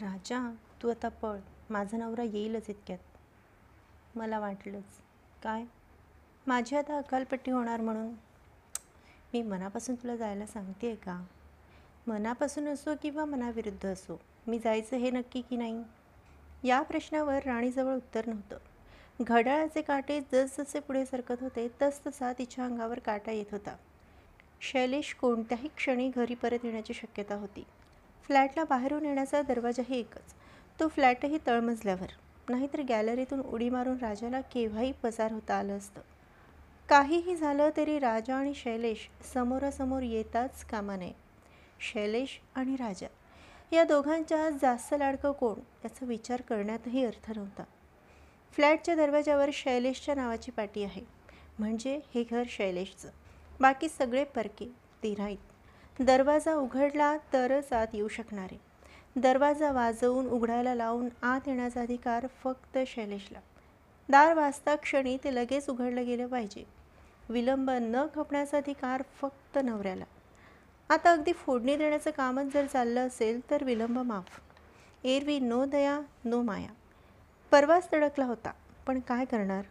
राजा तू आता पळ. माझा नवरा येईलच इतक्यात. मला वाटलंच. काय? माझी आता अकालपट्टी होणार म्हणून. मी मनापासून तुला जायला सांगते आहे का? मनापासून असो किंवा मनाविरुद्ध असो मी जायचं हे नक्की की नाही? या प्रश्नावर राणीजवळ उत्तर नव्हतं. घड्याळाचे काटे जसजसे पुढे सरकत होते तसतसा तिच्या अंगावर काटा येत होता. शैलेश कोणत्याही क्षणी घरी परत येण्याची शक्यता होती. फ्लॅटला बाहेरून येण्याचा दरवाजाही एकच. तो फ्लॅटही तळमजल्यावर. नाहीतर गॅलरीतून उडी मारून राजाला केव्हाही पसार होता आलं असतं. काहीही झालं तरी राजा आणि शैलेश समोरासमोर येताच कामा नये. शैलेश आणि राजा. या दोघांच्या जास्त लाडकं कोण याचा विचार करण्यातही अर्थ नव्हता. फ्लॅटच्या दरवाजावर शैलेशच्या नावाची पाटी आहे. म्हणजे हे घर शैलेशचं. बाकी सगळे परके ते दरवाजा उघडला तरच आत येऊ शकणारे. दरवाजा वाजवून उघडायला लावून आत येण्याचा अधिकार फक्त शैलेशला. दार वाजता क्षणी ते लगेच उघडलं गेलं पाहिजे. विलंब न खपण्याचा अधिकार फक्त नवऱ्याला. आता अगदी फोडणी देण्याचं कामच जर चाललं असेल तर विलंब माफ. एरवी नो दया नो माया. परवाच तडकला होता. पण काय करणार?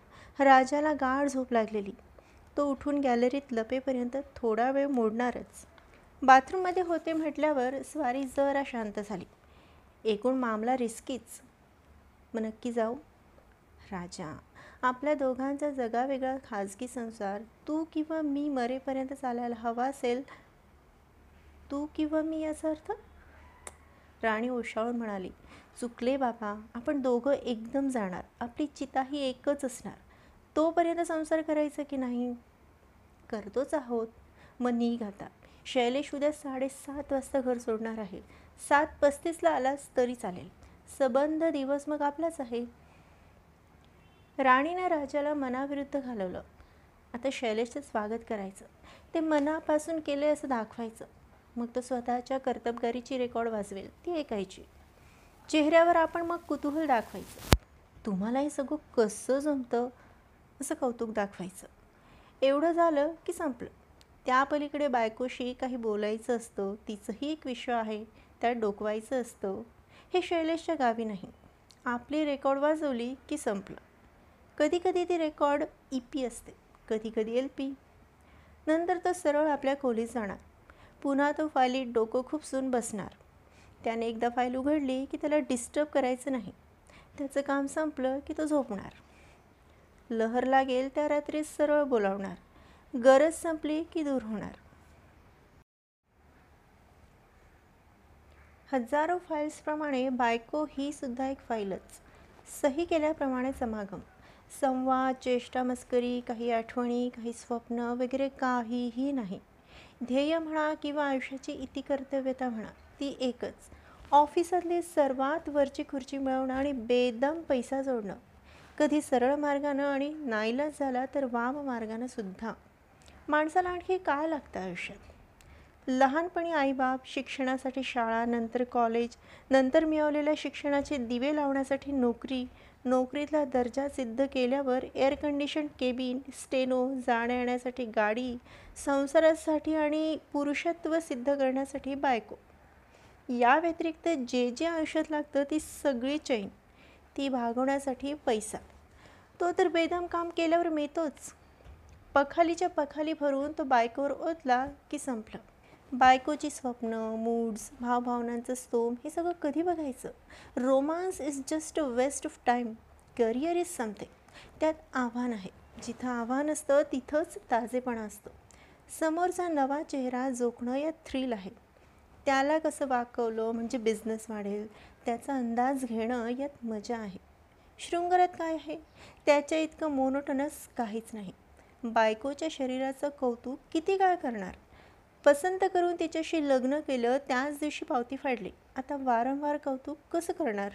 राजाला गाढ झोप लागलेली. तो उठून गॅलरीत लपेपर्यंत थोडा वेळ मोडणारच. बाथरूममध्ये होते म्हटल्यावर स्वारी जरा शांत झाली. एकूण मामला रिस्कीच. मग नक्की जाऊ? राजा आपल्या दोघांचा जगावेगळा खाजगी संसार तू किंवा मी मरेपर्यंत चालायला हवा असेल? तू किंवा मी याचा अर्थ? राणी ओशाळून म्हणाली चुकले बाबा आपण दोघं एकदम जाणार. आपली चिता ही एकच असणार. तोपर्यंत संसार करायचा की नाही? करतोच आहोत. मग निघ आता. शैलेश उद्या साडेसात वाजता घर सोडणार आहे. सात पस्तीसला आलास तरी चालेल. सबंध दिवस मग आपलाच आहे. राणीनं राजाला मनाविरुद्ध घालवलं. आता शैलेशचं स्वागत करायचं. ते मनापासून केले असं दाखवायचं. मग तो स्वतःच्या कर्तबगारीची रेकॉर्ड वाजवेल. ती ऐकायची. चेहऱ्यावर आपण मग कुतूहल दाखवायचं. तुम्हाला हे सगळं कसं जमतं? असं कौतुक दाखवायचं. एवढं झालं की संपलं. त्या पलीकडे बायकोशी काही बोलायचं असतं तिचंही एक विषय आहे त्यात डोकवायचं असतं. हे शैलेशच्या गावी नाही. आपली रेकॉर्ड वाजवली की संपलं. कधीकधी ती रेकॉर्ड ई पी असते कधी कधी एल पी नंतर तो सरळ आपल्या खोलीत जाणार. पुन्हा तो फाईलीत डोकं खूपसून बसणार. त्याने एकदा फाईल उघडली की त्याला डिस्टर्ब करायचं नाही. त्याचं काम संपलं की तो झोपणार. लहर लागेल त्या रात्री सरळ बोलावणार. गरज संपली की दूर होणार. हजारो फाईल्सप्रमाणे बायको ही सुद्धा एक फाईलच सही केल्याप्रमाणे समागम. संवाद चेष्टा मस्करी काही आठवणी काही स्वप्न वगैरे काहीही नाही. ध्येय म्हणा किंवा आयुष्याची इति कर्तव्यता म्हणा ती एकच. ऑफिसातली सर्वात वरची खुर्ची मिळवणं आणि बेदम पैसा जोडणं. कधी सरळ मार्गानं आणि नाईलाज झाला तर वाम मार्गानं सुद्धा. माणसाला आणखी काय लागतं आयुष्यात? लहानपणी आईबाप शिक्षणासाठी शाळा नंतर कॉलेज नंतर मिळवलेल्या शिक्षणाचे दिवे लावण्यासाठी नोकरी नोकरीतला दर्जा सिद्ध केल्यावर एअर कंडिशन केबिन स्टेनो जाण्या येण्यासाठी गाडी संसारासाठी आणि पुरुषत्व सिद्ध करण्यासाठी बायको. या व्यतिरिक्त जे जे आयुष्यात लागतं ती सगळी चैन ती भागवण्यासाठी पैसा. तो तर बेदम काम केल्यावर मिळतोच. पखालीच्या पखाली भरून तो बायकोवर ओतला की संपलं. बायकोची स्वप्न मूड्स भावभावनांचं स्तोम हे सगळं कधी बघायचं? Romance is just a waste of time career is something त्यात आव्हान आहे. जिथं आव्हान असतं तिथंच ताजेपणा असतं. समोरचा नवा चेहरा जोखणं यात थ्रिल आहे. त्याला कसं वाकवलं म्हणजे बिझनेस वाढेल त्याचा अंदाज घेणं यात मजा आहे. शृंगारात काय आहे? त्याच्या इतकं मोनोटनस काहीच नाही. बायकोच्या शरीराचं कौतुक किती काळ करणार? पसंत करून तिच्याशी लग्न केलं त्याच दिवशी पावती फाडली. आता वारंवार कौतुक कसं करणार?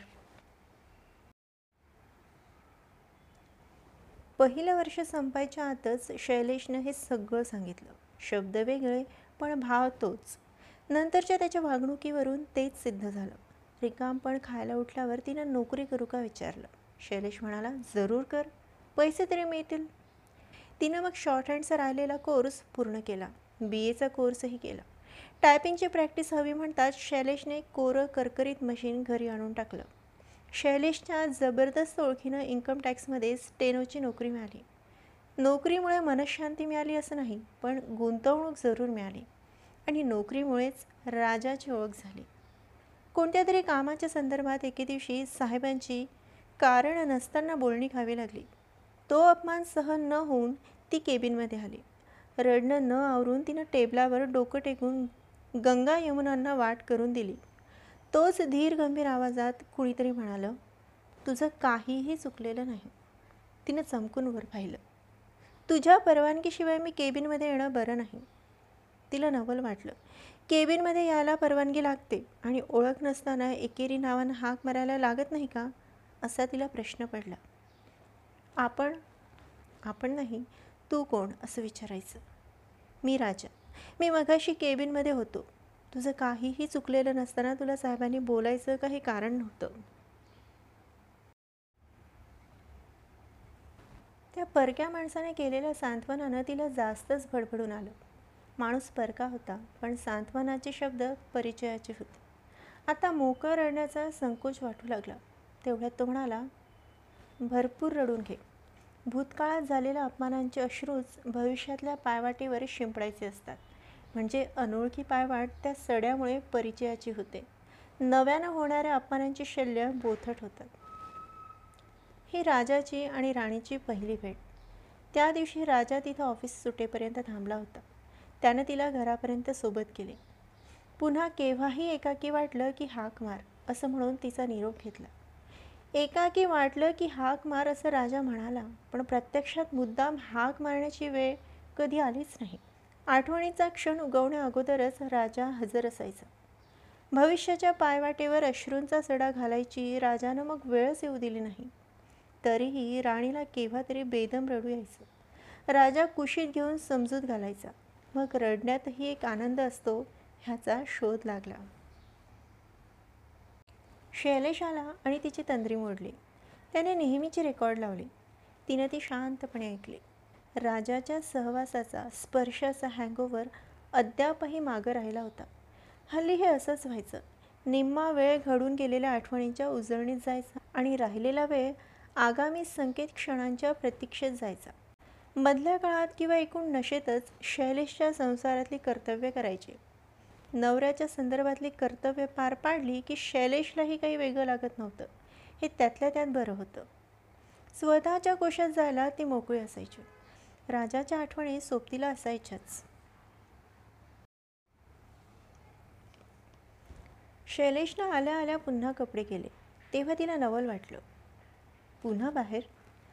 पहिलं वर्ष संपायच्या आतच शैलेशनं हे सगळं सांगितलं. शब्द वेगळे पण भाव तोच. नंतरच्या त्याच्या वागणुकीवरून तेच सिद्ध झालं. रिकामपण खायला उठल्यावर तिनं नोकरी करू का विचारलं? शैलेश म्हणाला जरूर कर. पैसे तरी मिळतील. तिनं मग शॉर्ट हँडचा राहिलेला कोर्स पूर्ण केला. बी एचा कोर्सही केला. टायपिंगची प्रॅक्टिस हवी म्हणतात शैलेशने कोरं करकरीत मशीन घरी आणून टाकलं. शैलेशच्या जबरदस्त ओळखीनं इन्कम टॅक्समध्ये स्टेनोची नोकरी मिळाली. नोकरीमुळे मनशांती मिळाली असं नाही पण गुंतवणूक जरूर मिळाली. आणि नोकरीमुळेच राजाची ओळख झाली. कोणत्या तरी कामाच्या संदर्भात एके दिवशी साहेबांची कारण नसताना बोलणी खावी लागली. तो अपमान सहन न होऊन ती केबिनमध्ये आली. रडणं न आवरून तिनं टेबलावर डोकं टेकून गंगा यमुनांना वाट करून दिली. तोच धीर गंभीर आवाजात कुणीतरी म्हणालं तुझं काहीही चुकलेलं नाही. तिनं चमकून वर पाहिलं. तुझ्या परवानगीशिवाय मी केबिनमध्ये येणं बरं नाही. तिला नवल वाटलं. केबिनमध्ये यायला परवानगी लागते आणि ओळख नसताना एकेरी नावानं हाक मारायला लागत नाही का? असा तिला प्रश्न पडला. आपण आपण नाही तू कोण असं विचारायचं? मी राजा. मी मगाशी केबिनमध्ये होतो. तुझं काहीही चुकलेलं नसताना तुला साहेबांनी बोलायचं काही कारण नव्हतं. त्या परक्या माणसाने केलेल्या सांत्वनानं तिला जास्तच भडभडून आलं. माणूस परका होता पण सांत्वनाचे शब्द परिचयाचे होते. आता मोकळं रडण्याचा संकोच वाटू लागला. तेवढ्यात तो म्हणाला भरपूर रडून घे. भूतकाळात झालेल्या अपमानांचे अश्रूच भविष्यातल्या पायवाटीवर शिंपडायचे असतात. म्हणजे अनोळखी पायवाट त्या सड्यामुळे परिचयाची होते. नव्यानं होणाऱ्या अपमानांची शल्य बोथट होतात ही राजाची आणि राणीची पहिली भेट. त्या दिवशी राजा तिथं ऑफिस सुटेपर्यंत थांबला होता. त्यानं तिला घरापर्यंत सोबत केले. पुन्हा केव्हाही एकाकी वाटलं की हाक मार असं म्हणून तिचा निरोप घेतला. एकाकी वाटलं की हाक मार असं राजा म्हणाला पण प्रत्यक्षात मुद्दाम हाक मारण्याची वेळ कधी आलीच नाही. आठवणीचा क्षण उगवण्या अगोदरच राजा हजर असायचा. भविष्याच्या पायवाटेवर अश्रूंचा सडा घालायची राजानं मग वेळच येऊ दिली नाही. तरीही राणीला केव्हा तरी बेदम रडू यायचं. राजा कुशीत घेऊन समजूत घालायचा. मग रडण्यातही एक आनंद असतो ह्याचा शोध लागला. शैलेश आला आणि तिची तंद्री मोडली. त्याने नेहमीची रेकॉर्ड लावली. तिनं ती शांतपणे ऐकली. राजाच्या सहवासाचा स्पर्शाचा हँगओव्हर अद्यापही मागं राहिला होता. हल्ली हे असंच व्हायचं. निम्मा वेळ घडून गेलेल्या आठवणींच्या उजळणीत जायचा आणि राहिलेला वेळ आगामी संकेत क्षणांच्या प्रतीक्षेत जायचा. मधल्या काळात किंवा एकूण नशेतच शैलेशच्या संसारातली कर्तव्य करायची. नवऱ्याच्या संदर्भातली कर्तव्य पार पाडली की शैलेशलाही काही वेगळं लागत नव्हतं. हे त्यातल्या त्यात बरं होतं. स्वतःच्या कोशात जायला ती मोकळी असायची. राजाच्या आठवणी सोबतीला असायच्याच. शैलेशनं आल्या आल्या पुन्हा कपडे केले. तेव्हा तिला नवल वाटलं. पुन्हा बाहेर?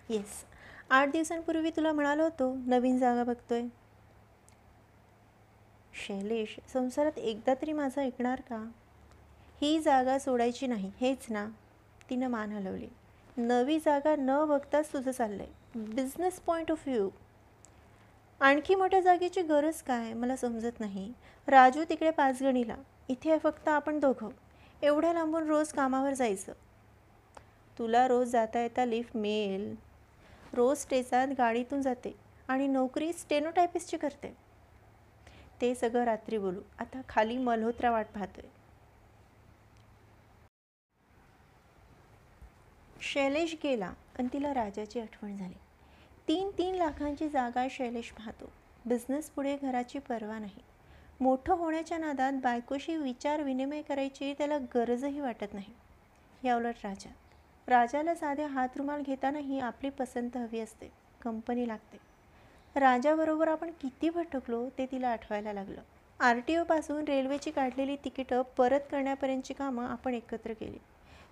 येस. आठ दिवसांपूर्वी तुला म्हणालो होतो नवीन जागा बघतोय. शैलेश संसारात एकदा तरी माझं ऐकणार का? ही जागा सोडायची नाही हेच ना? तिनं मान हलवली. नवी जागा न बघताच तुझं चाललंय. बिझनेस पॉईंट ऑफ व्ह्यू आणखी मोठ्या जागेची गरज काय? मला समजत नाही. राजू तिकडे पाचगणीला. इथे फक्त आपण दोघं. एवढ्या लांबून रोज कामावर जायचं. तुला रोज जाता येता लिफ्ट मिळेल. रोज स्टेजात गाडीतून जाते आणि नोकरी स्टेनोटायपिस्टची करते. ते सगळं रात्री बोलू. आता खाली मल्होत्रा वाट पाहतोय. शैलेश गेला आणि तिला राजाची आठवण झाली. तीन तीन लाखांची जागा शैलेश पाहतो. बिझनेस पुढे घराची पर्वा नाही. मोठं होण्याच्या नादात बायकोशी विचार विनिमय करायची त्याला गरजही वाटत नाही. याउलट राजा. राजाला साध्या हातरुमाल घेतानाही आपली पसंत हवी असते. कंपनी लागते. राजाबरोबर आपण किती भटकलो ते तिला आठवायला लागलं. आर टी ओपासून रेल्वेची काढलेली तिकीटं परत करण्यापर्यंतची कामं आपण एकत्र केली.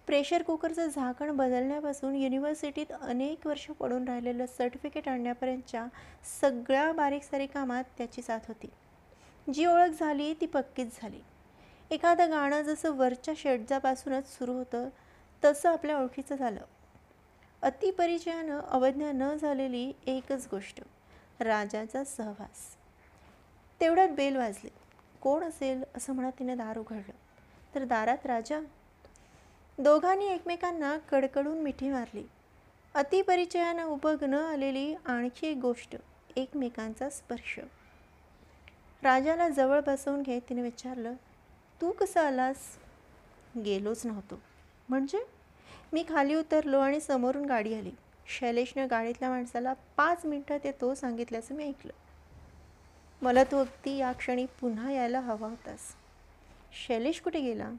प्रेशर कुकरचं झाकण बदलण्यापासून युनिव्हर्सिटीत अनेक वर्ष पडून राहिलेलं सर्टिफिकेट आणण्यापर्यंतच्या सगळ्या बारीक सारी कामात त्याची साथ होती. जी ओळख झाली ती पक्कीच झाली. एखादं गाणं जसं वरच्या शेडजापासूनच सुरू होतं तसं आपल्या ओळखीचं झालं. अतिपरिचयानं अवज्ञा न झालेली एकच गोष्ट. राजाचा सहवास. तेवढ्यात बेल वाजले. कोण असेल? असं म्हणत तिने दार उघडलं. तर दारात राजा. दोघांनी एकमेकांना कडकडून मिठी मारली. अतिपरिचयानं उभं न आलेली आणखी एक गोष्ट एकमेकांचा स्पर्श. राजाला जवळ बसवून घेत तिने विचारलं तू कसं आलास? गेलोच नव्हतो. म्हणजे? मी खाली उतरलो आणि समोरून गाडी आली. शैलेशनं गाडीतल्या माणसाला पाच मिनटात येतो सांगितल्याचं मी ऐकलं. मला तू अगदी या क्षणी पुन्हा यायला हवा होतास शैलेश कुठे गेला?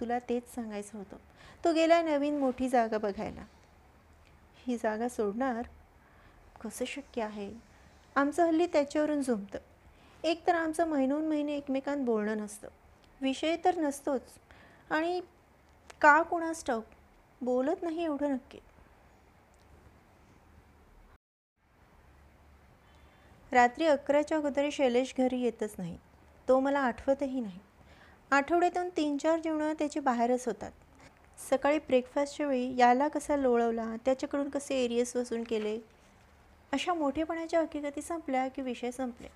तुला तेच सांगायचं होतं. तो गेला नवीन मोठी जागा बघायला. ही जागा सोडणार कसं शक्य आहे? आमचं हल्ली त्याच्यावरून झुमतं एक तर आमचं महिनोन महिने एकमेकांत बोलणं नसतं. विषय तर नसतोच. आणि का कुणास ठाऊक? बोलत नाही एवढं नक्की. रात्री अकराच्या अगोदर शैलेश घरी येतच नाही. तो मला आठवतही नाही. आठवड्यातून तीन चार जेवणं त्याची बाहेरच होतात. सकाळी ब्रेकफास्टच्या वेळी याला कसा लोळवला त्याच्याकडून कसे एरियस वसूल केले? अशा मोठेपणाच्या हकीकती संपल्या की विषय संपले.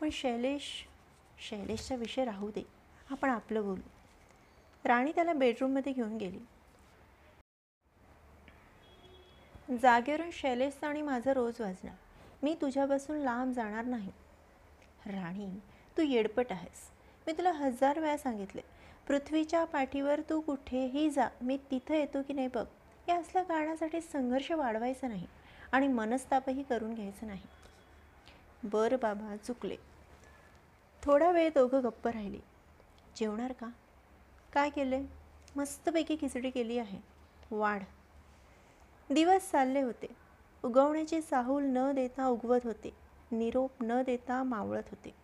पण शैलेश शैलेशचा विषय राहू दे. आपण आपलं बोलू. राणी त्याला बेडरूममध्ये घेऊन गेली. जागेवरून शैलेशचा आणि माझा रोज वाजणार. मी तुझ्यापासून लांब जाणार नाही. राणी तू येडपट आहेस. मी तुला हजार वेळा सांगितले. पृथ्वीच्या पाठीवर तू कुठेही जा. मी तिथं येतो की नाही बघ. या असल्या कारणासाठी संघर्ष वाढवायचा नाही आणि मनस्तापही करून घ्यायचं नाही. बरं बाबा चुकले. थोडा वेळ दोघं गप्प राहिली. जेवणार का? काय केलं मस्तपैकी खिचडी केली आहे. वाढ. दिवस चालले होते. उगवण्याची साहूल न देता उगवत होते. निरोप न देता मावळत होते.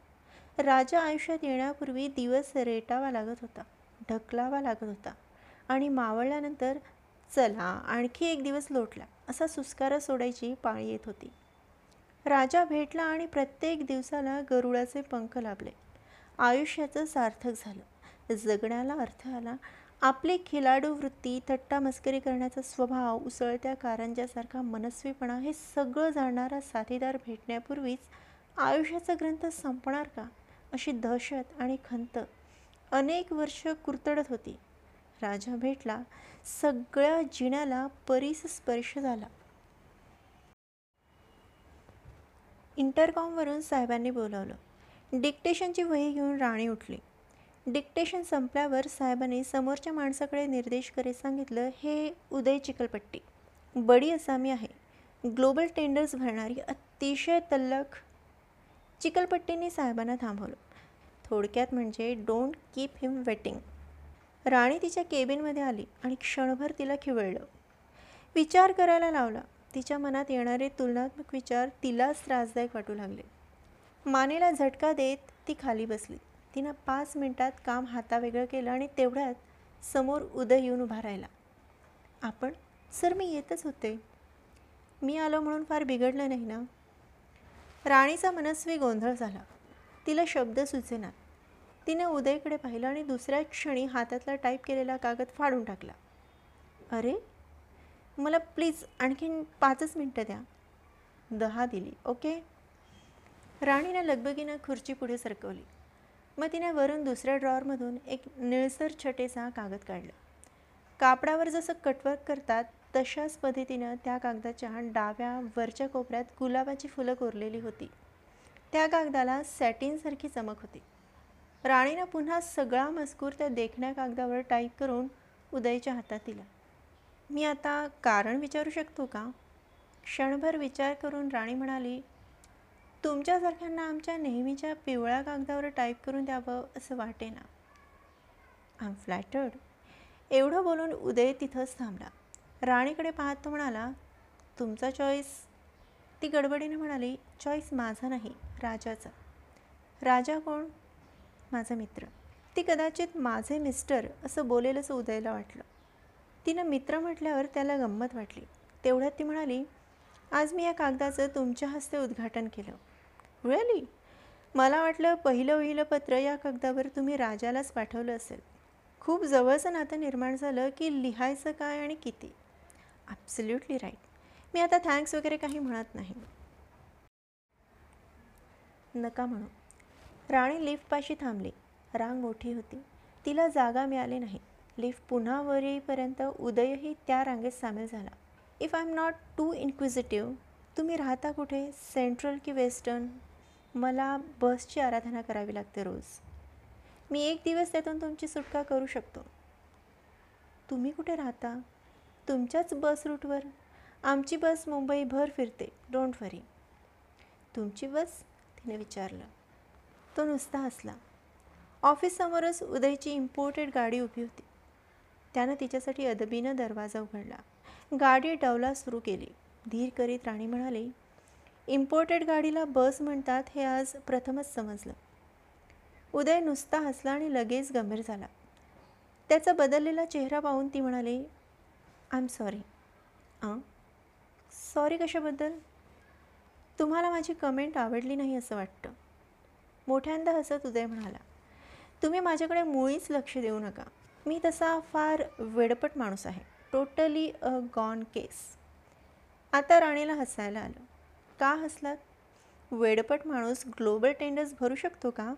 राजा आयुष्यात येण्यापूर्वी दिवस रेटावा लागत होता ढकलावा लागत होता आणि मावळल्यानंतर चला आणखी एक दिवस लोटला असा सुस्कारा सोडायची पाळी येत होती. राजा भेटला आणि प्रत्येक दिवसाला गरुडाचे पंख लाभले. आयुष्याचं सार्थक झालं. जगण्याला अर्थ आला आपले खिलाडू वृत्ती थट्टा मस्करी करण्याचा स्वभाव उसळत्या कारंजासारखा मनस्वीपणा हे सगळं जाणणारा साथीदार भेटण्यापूर्वीच आयुष्याचा ग्रंथ संपणार का? अशी दहशत आणि खंत अनेक वर्ष कुरतडत होती. राजा भेटला सगळ्या जिण्याला परीस स्पर्श झाला. इंटरकॉमवरून साहेबांनी बोलावलं. डिक्टेशनची वही घेऊन राणी उठली. डिक्टेशन संपल्यावर साहेबांनी समोरच्या माणसाकडे निर्देश करीत सांगितलं हे उदय चिकलपट्टी बडी असामी आहे. ग्लोबल टेंडर्स भरणारी अतिशय तल्लख चिकलपट्टीने साहेबांना थांबवलं. थोडक्यात म्हणजे don't keep him waiting. Rani तिच्या केबिनमध्ये आली आणि क्षणभर तिला खिवळलं. विचार करायला लावला. तिच्या मनात येणारे तुलनात्मक विचार तिलाच त्रासदायक वाटू लागले. मानेला झटका देत ती खाली बसली. तिनं पाच मिनटात काम हातावेगळं केलं आणि तेवढ्यात समोर उदय येऊन उभा राहिला. आपण? सर मी येतच होते. मी आलो म्हणून फार बिघडलं नाही ना? राणीचा मनस्वी गोंधळ झाला. तिला शब्द सुचेना. तिने उदयकडे पाहिलं आणि दुसऱ्या क्षणी हातातला टाईप केलेला कागद फाडून टाकला. अरे मला प्लीज आणखीन पाचच मिनटं द्या. दहा दिली. ओके. राणीनं लगबगीनं खुर्ची पुढे सरकवली. मग तिने वरून दुसऱ्या ड्रॉवरमधून एक निळसर छटेचा कागद काढला. कापडावर जसं कटवर्क करतात तशाच पद्धतीनं त्या कागदाच्या डाव्या वरच्या कोपऱ्यात गुलाबाची फुलं कोरलेली होती. त्या कागदाला सॅटिनसारखी चमक होती. राणीनं पुन्हा सगळा मजकूर त्या देखण्या कागदावर टाईप करून उदयच्या हातात दिला. मी आता कारण विचारू शकतो का? क्षणभर विचार करून राणी म्हणाली तुमच्यासारख्यांना आमच्या नेहमीच्या पिवळ्या कागदावर टाईप करून द्यावं असं वाटे ना? आय फ्लॅटर्ड एवढं बोलून उदय तिथंच थांबला. राणीकडे पाहत तो म्हणाला तुमचा चॉईस ती गडबडीने म्हणाली चॉईस माझा नाही राजाचा. राजा कोण? माझा मित्र. ती कदाचित माझे मिस्टर असं बोलेलच उदयला वाटलं. तिनं मित्र म्हटल्यावर त्याला गंमत वाटली. तेवढ्यात ती म्हणाली आज मी या कागदाचं तुमच्या हस्ते उद्घाटन केलं. रिअली मला वाटलं पहिलं वहिलं पत्र या कागदावर तुम्ही राजालाच पाठवलं असेल. खूप जवळचं नातं निर्माण झालं की लिहायचं काय आणि किती. ॲब्सल्युटली राईट मी आता थँक्स वगैरे काही म्हणत नाही. नका म्हणू. राणी लिफ्टपाशी थांबली. रांग मोठी होती. तिला जागा मिळाली नाही. लिफ्ट पुन्हा वर येईपर्यंत उदयही त्या रांगेत सामील झाला. If I am not too inquisitive तुम्ही राहता कुठे? सेंट्रल की वेस्टर्न मला बसची आराधना करावी लागते रोज. मी एक दिवस त्यातून तुमची सुटका करू शकतो. तुम्ही कुठे राहता? तुमच्याच बस रूटवर आमची बस मुंबईभर फिरते. डोंट वरी तुमची बस तिने विचारलं. तो नुसता हसला. ऑफिससमोरच उदयची इम्पोर्टेड गाडी उभी होती. त्यानं तिच्यासाठी अदबीनं दरवाजा उघडला. गाडी डवला सुरू केली. धीर करीत राणी म्हणाली इम्पोर्टेड गाडीला बस म्हणतात हे आज प्रथमच समजलं. उदय नुसता हसला आणि लगेच गंभीर झाला. त्याचा बदललेला चेहरा पाहून ती म्हणाली आय एम सॉरी हां सॉरी कशाबद्दल? तुम्हाला माझी कमेंट आवडली नाही असं वाटतं. मोठ्यांदा हसत उदय म्हणाला तुम्ही माझ्याकडे मुळीच लक्ष देऊ नका. मी तसा फार वेडपट माणूस आहे. टोटली अ गॉन केस आता राणीला हसायला आलं. का हसलात? वेडपट माणूस ग्लोबल टेंडर्स भरू शकतो का?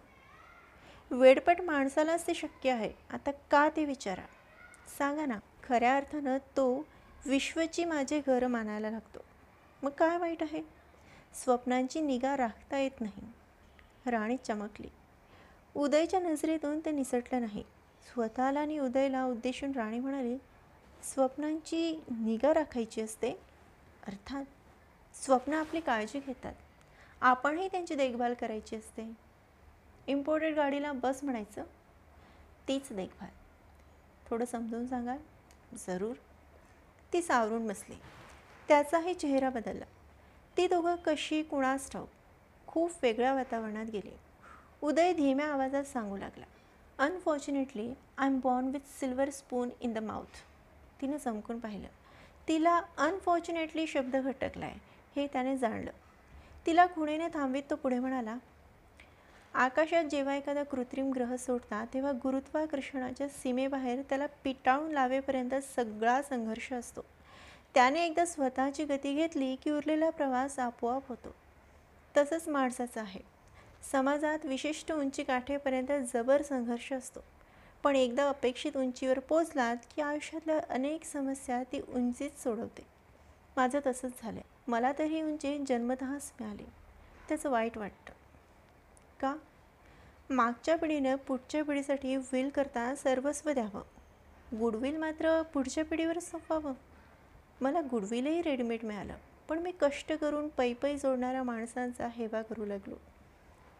वेडपट माणसालाच ते शक्य आहे. आता का ते विचारा. सांगा ना खऱ्या अर्थानं तो विश्वची माझे घर मानायला लागतो. मग काय वाईट आहे? स्वप्नांची निगा राखता येत नाही. राणी चमकली. उदयच्या नजरेतून ते निसटलं नाही. स्वतःला आणि उदयला उद्देशून राणी म्हणाली स्वप्नांची निगा राखायची असते? अर्थात स्वप्न आपली काळजी घेतात. आपणही त्यांची देखभाल करायची असते. इम्पोर्टेड गाडीला बस म्हणायचं? तीच देखभाल. थोडं समजून सांगाल? जरूर. ती सावरून बसली. त्याचाही चेहरा बदलला. ती दोघं कशी कुणास ठाऊक खूप वेगळ्या वातावरणात गेली. उदय धीम्या आवाजात सांगू लागला. Unfortunately I am born with silver spoon in the mouth तिनं चमकून पाहिलं. तिला अनफॉर्च्युनेटली शब्द घटकला आहे हे त्याने जाणलं. तिला खुणेने थांबवीत तो पुढे म्हणाला आकाशात जेव्हा एखादा कृत्रिम ग्रह सोडता तेव्हा गुरुत्वाकर्षणाच्या सीमेबाहेर त्याला पिटाळून लावेपर्यंत सगळा संघर्ष असतो. त्याने एकदा स्वतःची गती घेतली की उरलेला प्रवास आपोआप होतो. तसंच माणसाचं आहे. समाजात विशिष्ट उंची गाठेपर्यंत जबर संघर्ष असतो. पण एकदा अपेक्षित उंचीवर पोचलात की आयुष्यातल्या अनेक समस्या ती उंचीच सोडवते. माझं तसंच झालं मला तर ही उंची जन्मतःच मिळाली. त्याचं वाईट वाटतं. का? मागच्या पिढीनं पुढच्या पिढीसाठी विल करता सर्वस्व द्यावं. गुडविल मात्र पुढच्या पिढीवर सोपावं मला गुडविलही रेडीमेड मिळालं. पण मी कष्ट करून पैपै जोडणाऱ्या माणसांचा हेवा करू लागलो.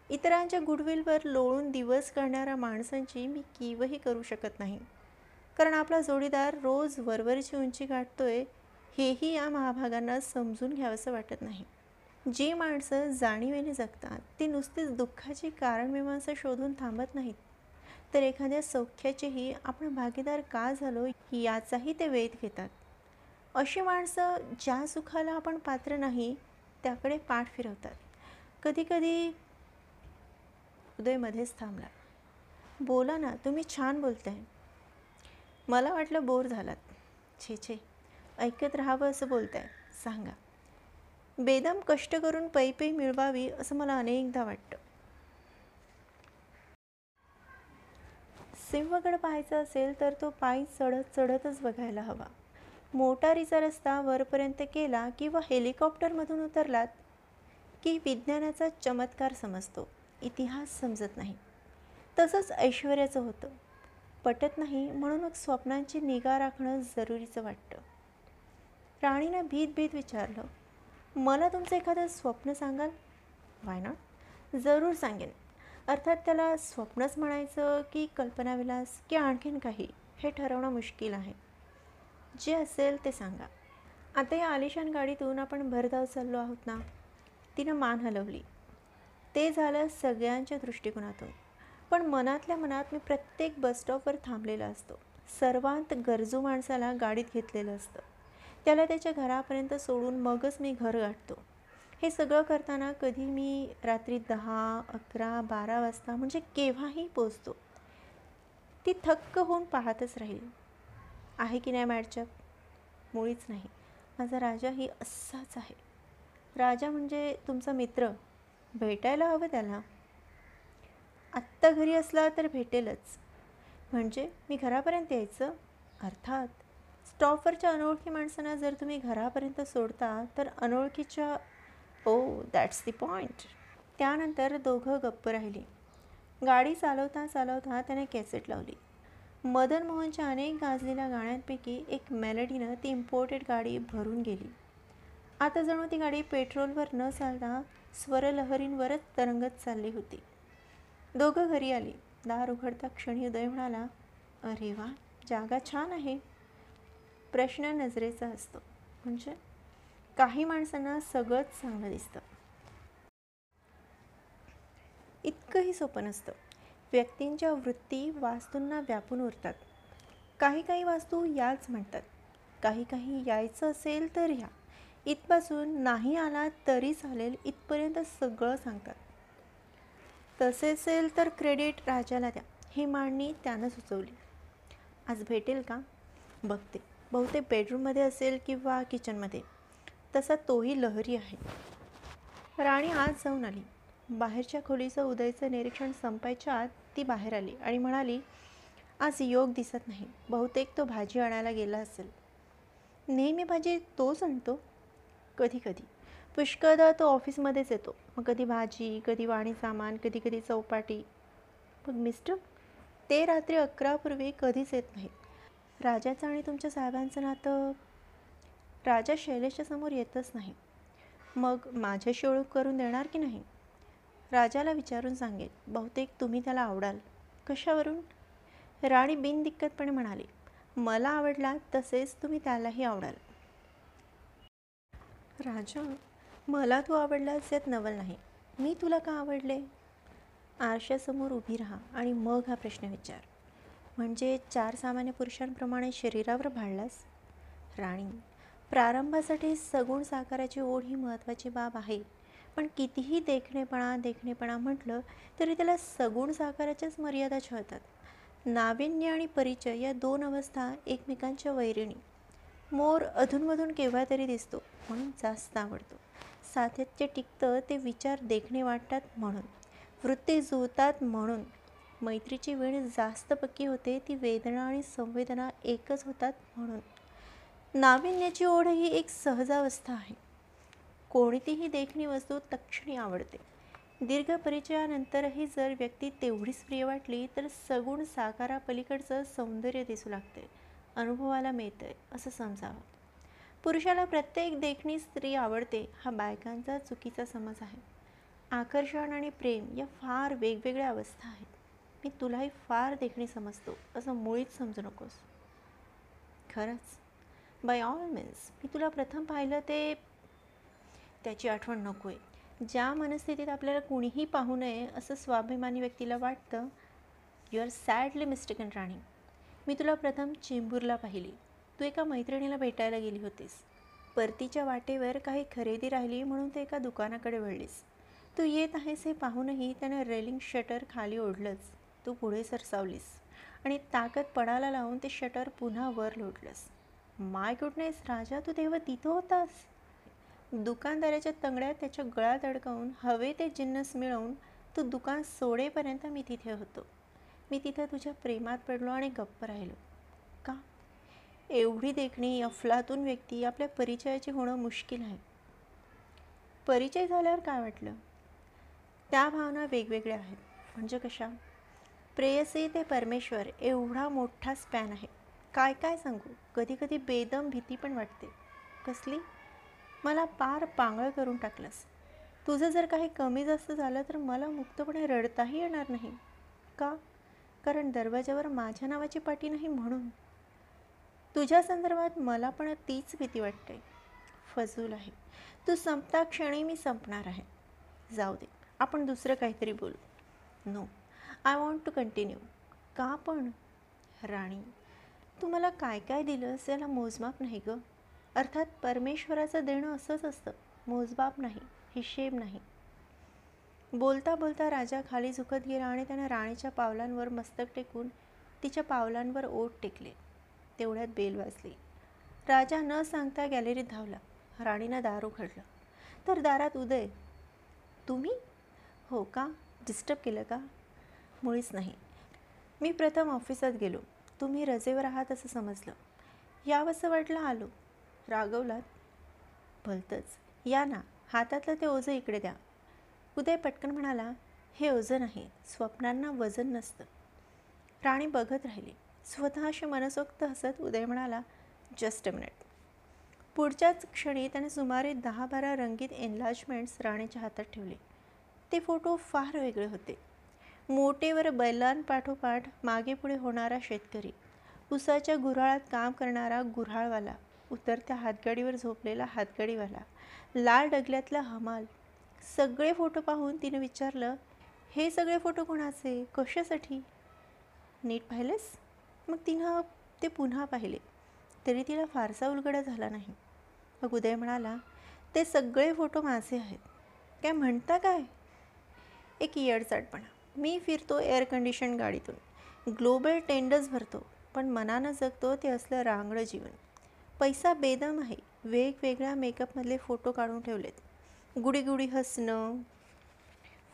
इतरांच्या गुडविलवर लोळून दिवस काढणाऱ्या माणसांची मी किवही करू शकत नाही. कारण आपला जोडीदार रोज वरवरची उंची गाठतोय हेही या महाभागांना समजून घ्यावंसं वाटत नाही. जी माणसं जाणीवेने जगतात ती नुसतीच दुःखाची कारणमीमांसा शोधून थांबत नाहीत. तर एखाद्या सौख्याचेही आपण भागीदार का झालो याचाही ते वेध घेतात. अशी माणसं ज्या सुखाला आपण पात्र नाही त्याकडे पाठ फिरवतात. कधीकधी उदयमध्येच थांबला. बोला ना तुम्ही छान बोलताय. मला वाटलं बोर झालात. छे छे. ऐकत राहावं असं बोलताय. सांगा. बेदम कष्ट करून पै पै मिळवावी असं मला अनेकदा वाटतं. सिंहगड पाहायचा असेल तर तो पायी चढत चढतच बघायला हवा. मोटारीचा रस्ता वरपर्यंत केला किंवा हेलिकॉप्टरमधून उतरलात की विज्ञानाचा चमत्कार समजतो. इतिहास समजत नाही. तसंच ऐश्वर्याचं होतं. पटत नाही म्हणून मग स्वप्नांची निगा राखणं जरुरीचं वाटतं. राणीनं भीत भीत विचारलं. मला तुमचं एखादं स्वप्न सांगाल? वाय नॉट जरूर सांगेन. अर्थात त्याला स्वप्नच म्हणायचं की कल्पनाविलास की आणखीन काही हे ठरवणं मुश्किल आहे. जे असेल ते सांगा. आता या आलिशान गाडीतून आपण भरधाव चाललो आहोत ना? तिनं मान हलवली. ते झालं सगळ्यांच्या दृष्टिकोनातून. पण मनातल्या मनात मी प्रत्येक बसस्टॉपवर थांबलेला असतो. सर्वांत गरजू माणसाला गाडीत घेतलेलं असतं. त्याला त्याच्या घरापर्यंत सोडून मगच मी घर गाठतो. हे सगळं करताना कधी मी रात्री दहा अकरा बारा वाजता म्हणजे केव्हाही पोचतो ती थक्क होऊन पाहतच राहील. आहे की नाही मॅडचप? मुळीच नाही. माझा राजा ही असाच आहे. राजा म्हणजे तुमचा मित्र. भेटायला हवं त्याला. आत्ता घरी असला तर भेटेलच. म्हणजे मी घरापर्यंत यायचं? अर्थात स्टॉफरच्या अनोळखी माणसांना जर तुम्ही घरापर्यंत सोडता तर अनोळखीच्या ओ दॅट्स दी पॉईंट त्यानंतर दोघं गप्प राहिली. गाडी चालवता चालवता त्याने कॅसेट लावली. मदन मोहनच्या अनेक गाजलेल्या गाण्यांपैकी एक मेलडीनं ती इम्पोर्टेड गाडी भरून गेली. आता जणू ती गाडी पेट्रोलवर न चालता स्वरलहरींवरच तरंगत चालली होती. दोघं घरी आली. दार उघडता क्षणी उदय म्हणाला अरे वा जागा छान आहे. प्रश्न नजरेचा असतो. म्हणजे काही माणसांना सगळंच चांगलं दिसतं. इतकंही सोपं नसतं. व्यक्तींच्या वृत्ती वास्तूंना व्यापून उरतात. काही काही वास्तू याच म्हणतात. काही काही यायचं असेल तर या. इथपासून नाही आला तरी चालेल इथपर्यंत सगळं सांगतात. तसे असेल तर क्रेडिट राजाला द्या. ही मांडणी त्यानं सुचवली आज भेटेल का? बघते. बहुतेक बेडरूममध्ये असेल किंवा किचनमध्ये तसा तोही लहरी आहे. राणी आज जाऊन आली. बाहेरच्या खोलीचं उदयचं निरीक्षण संपायच्या आत ती बाहेर आली आणि म्हणाली आज योग दिसत नाही. बहुतेक तो भाजी आणायला गेला असेल. नेहमी भाजी तोच आणतो? कधी कधी. पुष्कळदा तो ऑफिसमध्येच येतो. मग कधी भाजी कधी वाणी सामान कधी कधी चौपाटी. मग मिस्टर ते रात्री अकरापूर्वी कधीच येत नाहीत. राजाचं आणि तुमच्या साहेबांचं नातं राजा शैलेशच्या समोर येतच नाही. मग माझ्याशी ओळख करून देणार की नाही? राजाला विचारून सांगेल बहुतेक तुम्ही त्याला आवडाल. कशावरून? राणी बिनदिक्कतपणे म्हणाली मला आवडला तसेच तुम्ही त्यालाही आवडाल. राजा मला तू आवडलास यात नवल नाही. मी तुला का आवडले? आरशासमोर उभी राहा आणि मग हा प्रश्न विचार. म्हणजे चार सामान्य पुरुषांप्रमाणे शरीरावर भाळलास राणी प्रारंभासाठी सगुण साकाराची ओढ ही महत्त्वाची बाब आहे. पण कितीही देखणेपणा देखणेपणा म्हटलं तरी त्याला सगुण साकाराच्याच मर्यादा छळतात. नाविन्य आणि परिचय या दोन अवस्था एकमेकांच्या वैरिणी. मोर अधूनमधून केव्हा तरी दिसतो म्हणून जास्त आवडतो. सातत्य टिकतं ते विचार देखणे वाटतात म्हणून. वृत्ती जुळतात म्हणून. मैत्रीची वेळ जास्त पक्की होते ती वेदना आणि संवेदना एकच होतात म्हणून. नाविन्याची ओढ ही एक सहजावस्था आहे. कोणतीही देखणी वस्तू तक्षणी आवडते. दीर्घ परिचयानंतरही जर व्यक्ती तेवढीच प्रिय वाटली तर सगुण साकारापलीकडचं सौंदर्य दिसू लागते. अनुभवाला मिळतंय असं समजावं. पुरुषाला प्रत्येक देखणी स्त्री आवडते हा बायकांचा चुकीचा समज आहे. आकर्षण आणि प्रेम या फार वेगवेगळ्या अवस्था आहेत. मी तुलाही फार देखणी समजतो असं मुळीच समजू नकोस. खरंच? बाय ऑल मीन्स मी तुला प्रथम पाहिलं ते त्याची आठवण नको आहे ज्या मनस्थितीत आपल्याला कुणीही पाहू नये असं स्वाभिमानी व्यक्तीला वाटतं you are sadly mistaken Rani. मी तुला प्रथम चेंबूरला पाहिली. तू एका मैत्रिणीला भेटायला गेली होतीस. परतीच्या वाटेवर काही खरेदी राहिली म्हणून ते एका दुकानाकडे वळलीस. तू येत आहेस हे पाहूनही त्याने रेलिंग शटर खाली ओढलंच. तू पुढे सरसावलीस. आणि ताकद पडाला लावून ते शटर पुन्हा वर लोटलंस. माय गुडनेस राजा तू तेव्हा तिथं होतास? दुकानदाराच्या तंगड्यात त्याच्या गळ्यात अडकवून हवे ते जिन्नस मिळवून तू दुकान सोडेपर्यंत मी तिथे होतो. मी तिथं तुझ्या प्रेमात पडलो आणि गप्प राहिलो. का? एवढी देखणी अफलातून व्यक्ती आपल्या परिचयाची होणं मुश्किल आहे. परिचय झाल्यावर काय वाटलं? त्या भावना वेगवेगळ्या आहेत. म्हणजे कशा? प्रेयसी ते परमेश्वर एवढा मोठा स्पॅन आहे. काय काय सांगू? कधी कधी बेदम भीती पण वाटते. कसली? मला पार पांगळ करून टाकलंस. तुझं जर काही कमी जास्त झालं तर मला मुक्तपणे रडताही येणार नाही. का? कारण दरवाजावर माझ्या नावाची पाटी नाही म्हणून. तुझ्या संदर्भात मला पण तीच भीती वाटते. फजूल आहे. तू संपता क्षणी मी संपणार आहे. जाऊ दे. आपण दुसरं काहीतरी बोलू. No I want to continue का पण? राणी तू मला काय काय दिलंस याला मोजमाप नाही गं. अर्थात परमेश्वराचं देणं असंच असतं. मोजबाप नाही हिशेब नाही. बोलता बोलता राजा खाली झुकत गेला आणि त्यानं राणीच्या पावलांवर मस्तक टेकून तिच्या पावलांवर ओठ टेकले. तेवढ्यात बेल वाजली. राजा न सांगता गॅलरीत धावला. राणीनं दार उघडलं. तर दारात उदय तुम्ही? हो का? डिस्टर्ब केलं का? मुळीच नाही. मी प्रथम ऑफिसात गेलो. तुम्ही रजेवर आहात असं समजलं. यावंसं वाटलं आलो. रागवलात. भलतंच. या ना. हातातलं ते ओझं इकडे द्या. उदय पटकन म्हणाला हे ओझं नाही. स्वप्नांना वजन नसतं. राणी बघत राहिली. स्वतःशी मनसोक्त हसत उदय म्हणाला जस्ट अ मिनिट. पुढच्याच क्षणी त्याने सुमारे दहा बारा रंगीत एनलार्जमेंट्स राणीच्या हातात ठेवले. ते फोटो फार वेगळे होते. मोटेवर बैलांपाठोपाठ मागे पुढे होणारा शेतकरी उसाच्या गुऱ्हाळात काम करणारा गुऱ्हाळवाला उतरत्या हातगाडीवर झोपलेला हातगाडीवाला लाल डगल्यातला हमाल. सगळे फोटो पाहून तिने विचारलं हे सगळे फोटो कोणाचे? कशासाठी? नीट पाहिलेस? मग तिनं ते पुन्हा पाहिले. तरी तिला फारसा उलगडा झाला नाही. मग उदय म्हणाला ते सगळे फोटो माझे आहेत. काय म्हणता काय? एक येडचाटपणा. मी फिरतो एअर कंडिशन गाडीतून. ग्लोबल टेंडर्स भरतो पण मनानं जगतो ते असलं रांगडं जीवन. पैसा बेदम आहे. वेगवेगळ्या मेकअपमधले फोटो काढून ठेवलेत. गुडीगुडी हसणं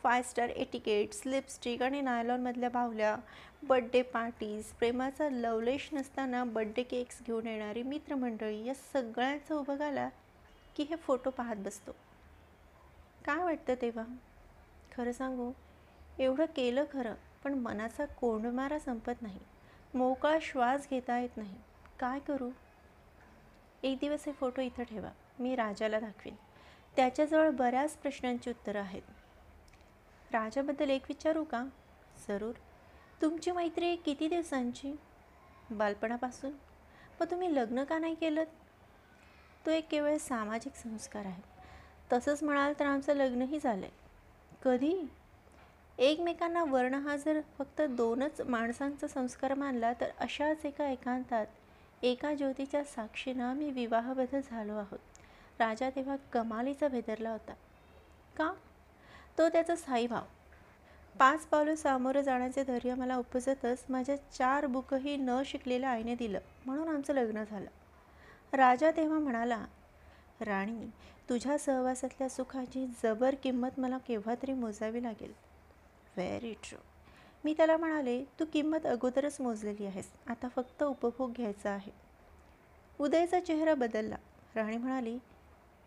फाय स्टार एटिकेट्स लिपस्टिक आणि नायलॉनमधल्या बाहुल्या बड्डे पार्टीज प्रेमाचा लवलेश नसताना बड्डे केक्स घेऊन येणारी मित्रमंडळी या सगळ्यांचा उभं आला की हे फोटो पाहत बसतो. काय वाटतं तेव्हा? खरं सांगू एवढं केलं खरं पण मनाचा कोंडमारा संपत नाही. मोकळा श्वास घेता येत नाही. काय करू? एक दिवस हे फोटो इथं ठेवा. मी राजाला दाखवीन. त्याच्याजवळ बऱ्याच प्रश्नांची उत्तरं आहेत. राजाबद्दल एक विचारू का? जरूर. तुमची मैत्री किती दिवसांची? बालपणापासून? मग तुम्ही लग्न का नाही केलं तो एक केवळ सामाजिक संस्कार आहे. तसंच म्हणाल तर आमचं लग्नही झालं आहे कधी? एकमेकांना वर्ण हा जर फक्त दोनच माणसांचा संस्कार मानला तर अशाच एका एकांतात एका ज्योतीच्या साक्षीनं आम्ही विवाहबद्ध झालो आहोत. राजा तेव्हा कमालीचा भेदरला होता. का? तो त्याचा साईभाव. पाच पावलं सामोरं जाण्याचे धैर्य मला उपजतच माझ्या चार बुकही न शिकलेल्या आईने दिलं म्हणून आमचं लग्न झालं. राजा तेव्हा म्हणाला राणी तुझ्या सहवासातल्या सुखाची जबर किंमत मला केव्हा तरी मोजावी लागेल. व्हेरी ट्रू मी त्याला म्हणाले तू किंमत अगोदरच मोजलेली आहेस. आता फक्त उपभोग घ्यायचा आहे. उदयचा चेहरा बदलला. राणी म्हणाली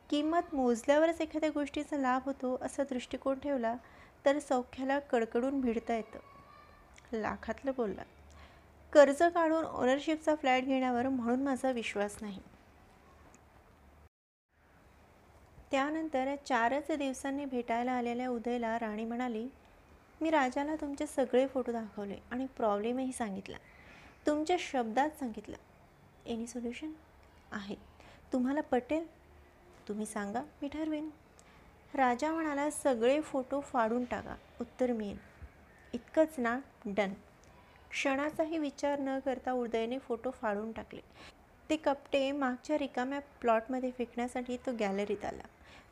किंमत मोजल्यावरच एखाद्या गोष्टीचा लाभ होतो असा दृष्टिकोन ठेवला तर सौख्याला कडकडून भिडता येतं. लाखातलं बोलला. कर्ज काढून ओनरशिपचा फ्लॅट घेण्यावर म्हणून माझा विश्वास नाही. त्यानंतर चारच दिवसांनी भेटायला आलेल्या उदयला राणी म्हणाली मी राजाला तुमचे सगळे फोटो दाखवले आणि प्रॉब्लेमही सांगितला. तुमच्या शब्दात सांगितलं. एनी सोल्युशन आहे. तुम्हाला पटेल? तुम्ही सांगा मी ठरवेन. राजा म्हणाला सगळे फोटो फाडून टाका. उत्तर मिळेल. इतकंच ना? डन क्षणाचाही विचार न करता उदयने फोटो फाडून टाकले. ते कपटे मागच्या रिकाम्या प्लॉटमध्ये फेकण्यासाठी तो गॅलरीत आला.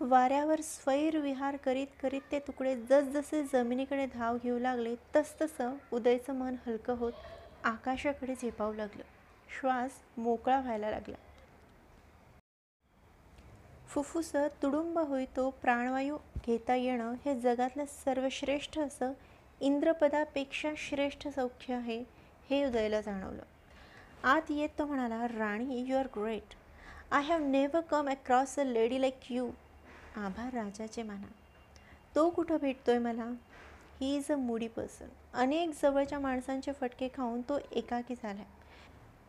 वाऱ्यावर स्वैर विहार करीत करीत ते तुकडे जसजसे जमिनीकडे धाव घेऊ लागले तसतसं उदयचं मन हलकं होत आकाशाकडे झेपावू लागलं. श्वास मोकळा व्हायला लागला. फुफ्फुस तुडुंब होईतो प्राणवायू घेता येणं हे जगातलं सर्वश्रेष्ठ असं इंद्रपदापेक्षा श्रेष्ठ सौख्य आहे हे उदयला जाणवलं. आत येत तो म्हणाला Rani you are great I have never come across a lady like you आभार राजाचे माना. तो कुठं भेटतोय मला? ही इज अ मुडी पर्सन अनेक जवळच्या माणसांचे फटके खाऊन तो एकाकी झाला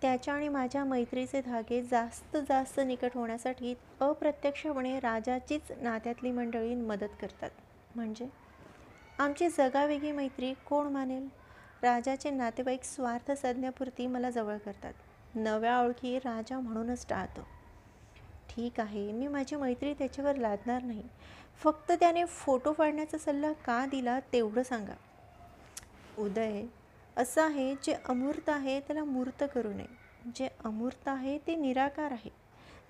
त्याच्या आणि माझ्या मैत्रीचे धागे जास्त जास्त निकट होण्यासाठी अप्रत्यक्षपणे राजाचीच नात्यातली मंडळी मदत करतात. म्हणजे? आमची जगावेगळी मैत्री कोण मानेल? राजाचे नातेवाईक स्वार्थ साधण्यापुरती मला जवळ करतात. नव्या ओळखी राजा म्हणूनच टाळतो. ठीक आहे मी माझी मैत्री त्याच्यावर लादणार नाही. फक्त त्याने फोटो फाडण्याचा सल्ला का दिला तेवढं सांगा. उदय असं आहे जे अमूर्त आहे त्याला मूर्त करू नये. जे अमूर्त आहे ते निराकार आहे.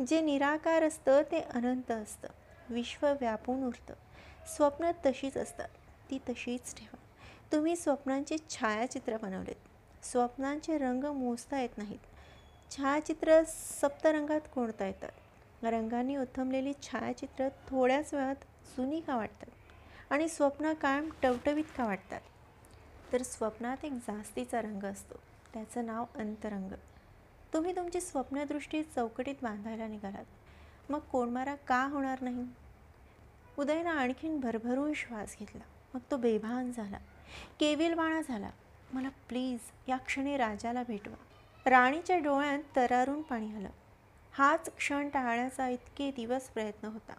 जे निराकार असतं ते अनंत असतं. विश्व व्यापून उरतं. स्वप्न तशीच असतात. ती तशीच ठेवा. तुम्ही स्वप्नांचे छायाचित्र बनवलेत. स्वप्नांचे रंग मोजता येत नाहीत. छायाचित्र सप्तरंगात कोणता येतात? रंगांनी उत्थमलेली छायाचित्र थोड्याच वेळात जुनी का वाटतात? आणि स्वप्न कायम टवटवीत का वाटतात? तर स्वप्नात एक जास्तीचा रंग असतो. त्याचं नाव अंतरंग. तुम्ही तुमची स्वप्नदृष्टी चौकटीत बांधायला निघालात. मग कोणमारा का होणार नाही? उदयनं आणखीन भरभरून श्वास घेतला. मग तो बेभान झाला. केविलवाणा झाला. मला प्लीज या क्षणी राजाला भेटवा. राणीच्या डोळ्यात तरारून पाणी आलं. हाच क्षण टाळण्याचा इतके दिवस प्रयत्न होता.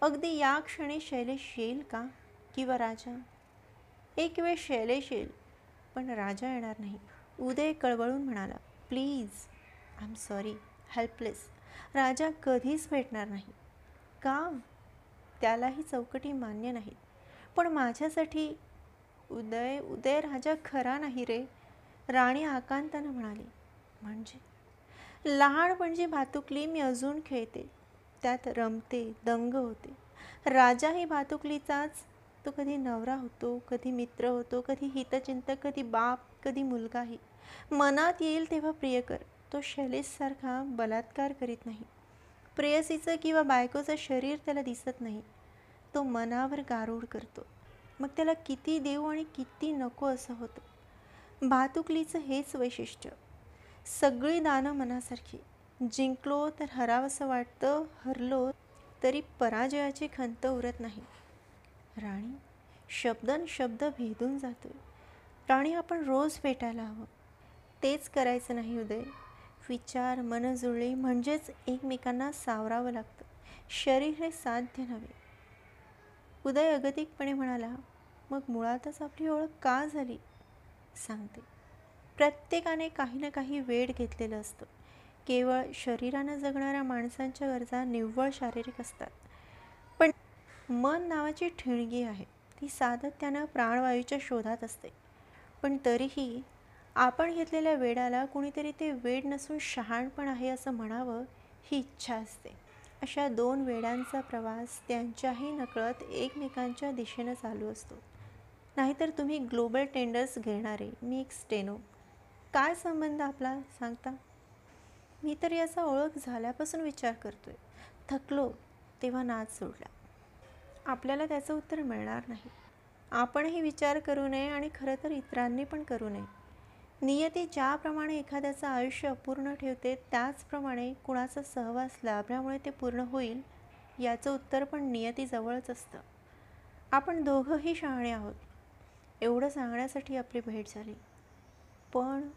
अगदी या क्षणी शैलेश येईल का? किंवा राजा? एक वेळ शैलेश येईल पण राजा येणार नाही. उदय कळवळून म्हणाला please I am sorry helpless Raja कधीच भेटणार नाही. का? त्यालाही चौकटी मान्य नाहीत पण माझ्यासाठी उदय उदय राजा खरा नाही रे. राणी आकांतानं म्हणाली म्हणजे? लहान म्हणजे भातुकली मी अजून खेळते. त्यात रमते दंग होते. राजा ही भातुकलीचाच तो कधी नवरा होतो कधी मित्र होतो कधी हितचिंतक कधी बाप कधी मुलगाही मनात येईल तेव्हा प्रियकर तो शैलेशसारखा बलात्कार करीत नाही. प्रेयसीचं किंवा बायकोचं शरीर त्याला दिसत नाही. तो मनावर गारूड करतो. मग त्याला किती देऊ आणि किती नको असं होतं. भातुकलीचं हेच वैशिष्ट्य. सगळी दानं मनासारखी. जिंकलो तर हरावंसं वाटतं हरलो तरी पराजयाची खंत उरत नाही. राणी शब्दन शब्द भेदून जातो राणी आपण रोज भेटायला हवं. तेच करायचं नाही उदय. विचार मन जुळले म्हणजेच एकमेकांना सावरावं लागतं. शरीर हे साध्य नव्हे. उदय अगतिकपणे म्हणाला मग मुळातच आपली ओळख का झाली? सांगते. प्रत्येकाने काही ना काही वेळ घेतलेलं असतं. केवळ शरीरानं जगणाऱ्या माणसांच्या गरजा निव्वळ शारीरिक असतात. पण मन नावाची ठिणगी आहे. ती सातत्यानं प्राणवायूच्या शोधात असते. पण तरीही आपण घेतलेल्या वेडाला कुणीतरी ते वेड नसून शहाणपण आहे असं म्हणावं ही इच्छा असते. अशा दोन वेडांचा प्रवास त्यांच्याही नकळत एकमेकांच्या दिशेनं चालू असतो. नाहीतर तुम्ही ग्लोबल टेंडर्स घेणारे. मी एक स्टेनो. काय संबंध आपला? सांगता? मी तर याचा ओळख झाल्यापासून विचार करतोय. थकलो तेव्हा नाच सोडला. आपल्याला त्याचं उत्तर मिळणार नाही. आपणही विचार करू नये आणि खरं तर इतरांनी पण करू नये. नियती ज्याप्रमाणे एखाद्याचं आयुष्य अपूर्ण ठेवते त्याचप्रमाणे कुणाचा सहवास लाभल्यामुळे ते पूर्ण होईल याचं उत्तर पण नियतीजवळच असतं. आपण दोघंही शहाणे आहोत. एवढं सांगण्यासाठी आपली भेट झाली. पण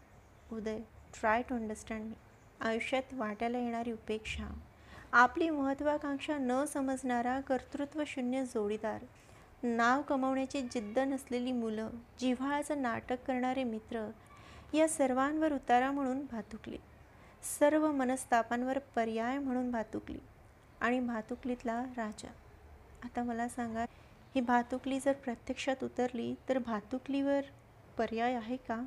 उदय ट्राय टू अंडरस्टँड मी आयुष्यात वाट्याला येणारी उपेक्षा. आपली महत्त्वाकांक्षा न समजणारा कर्तृत्वशून्य जोडीदार. नाव कमवण्याची जिद्द नसलेली मुलं जिव्हाळाचं नाटक करणारे मित्र या सर्वांवर उतारा म्हणून भातुकली. सर्व मनस्तापांवर पर्याय म्हणून भातुकली. आणि भातुकलीतला राजा. आता मला सांगा ही भातुकली जर प्रत्यक्षात उतरली तर भातुकलीवर पर्याय आहे का?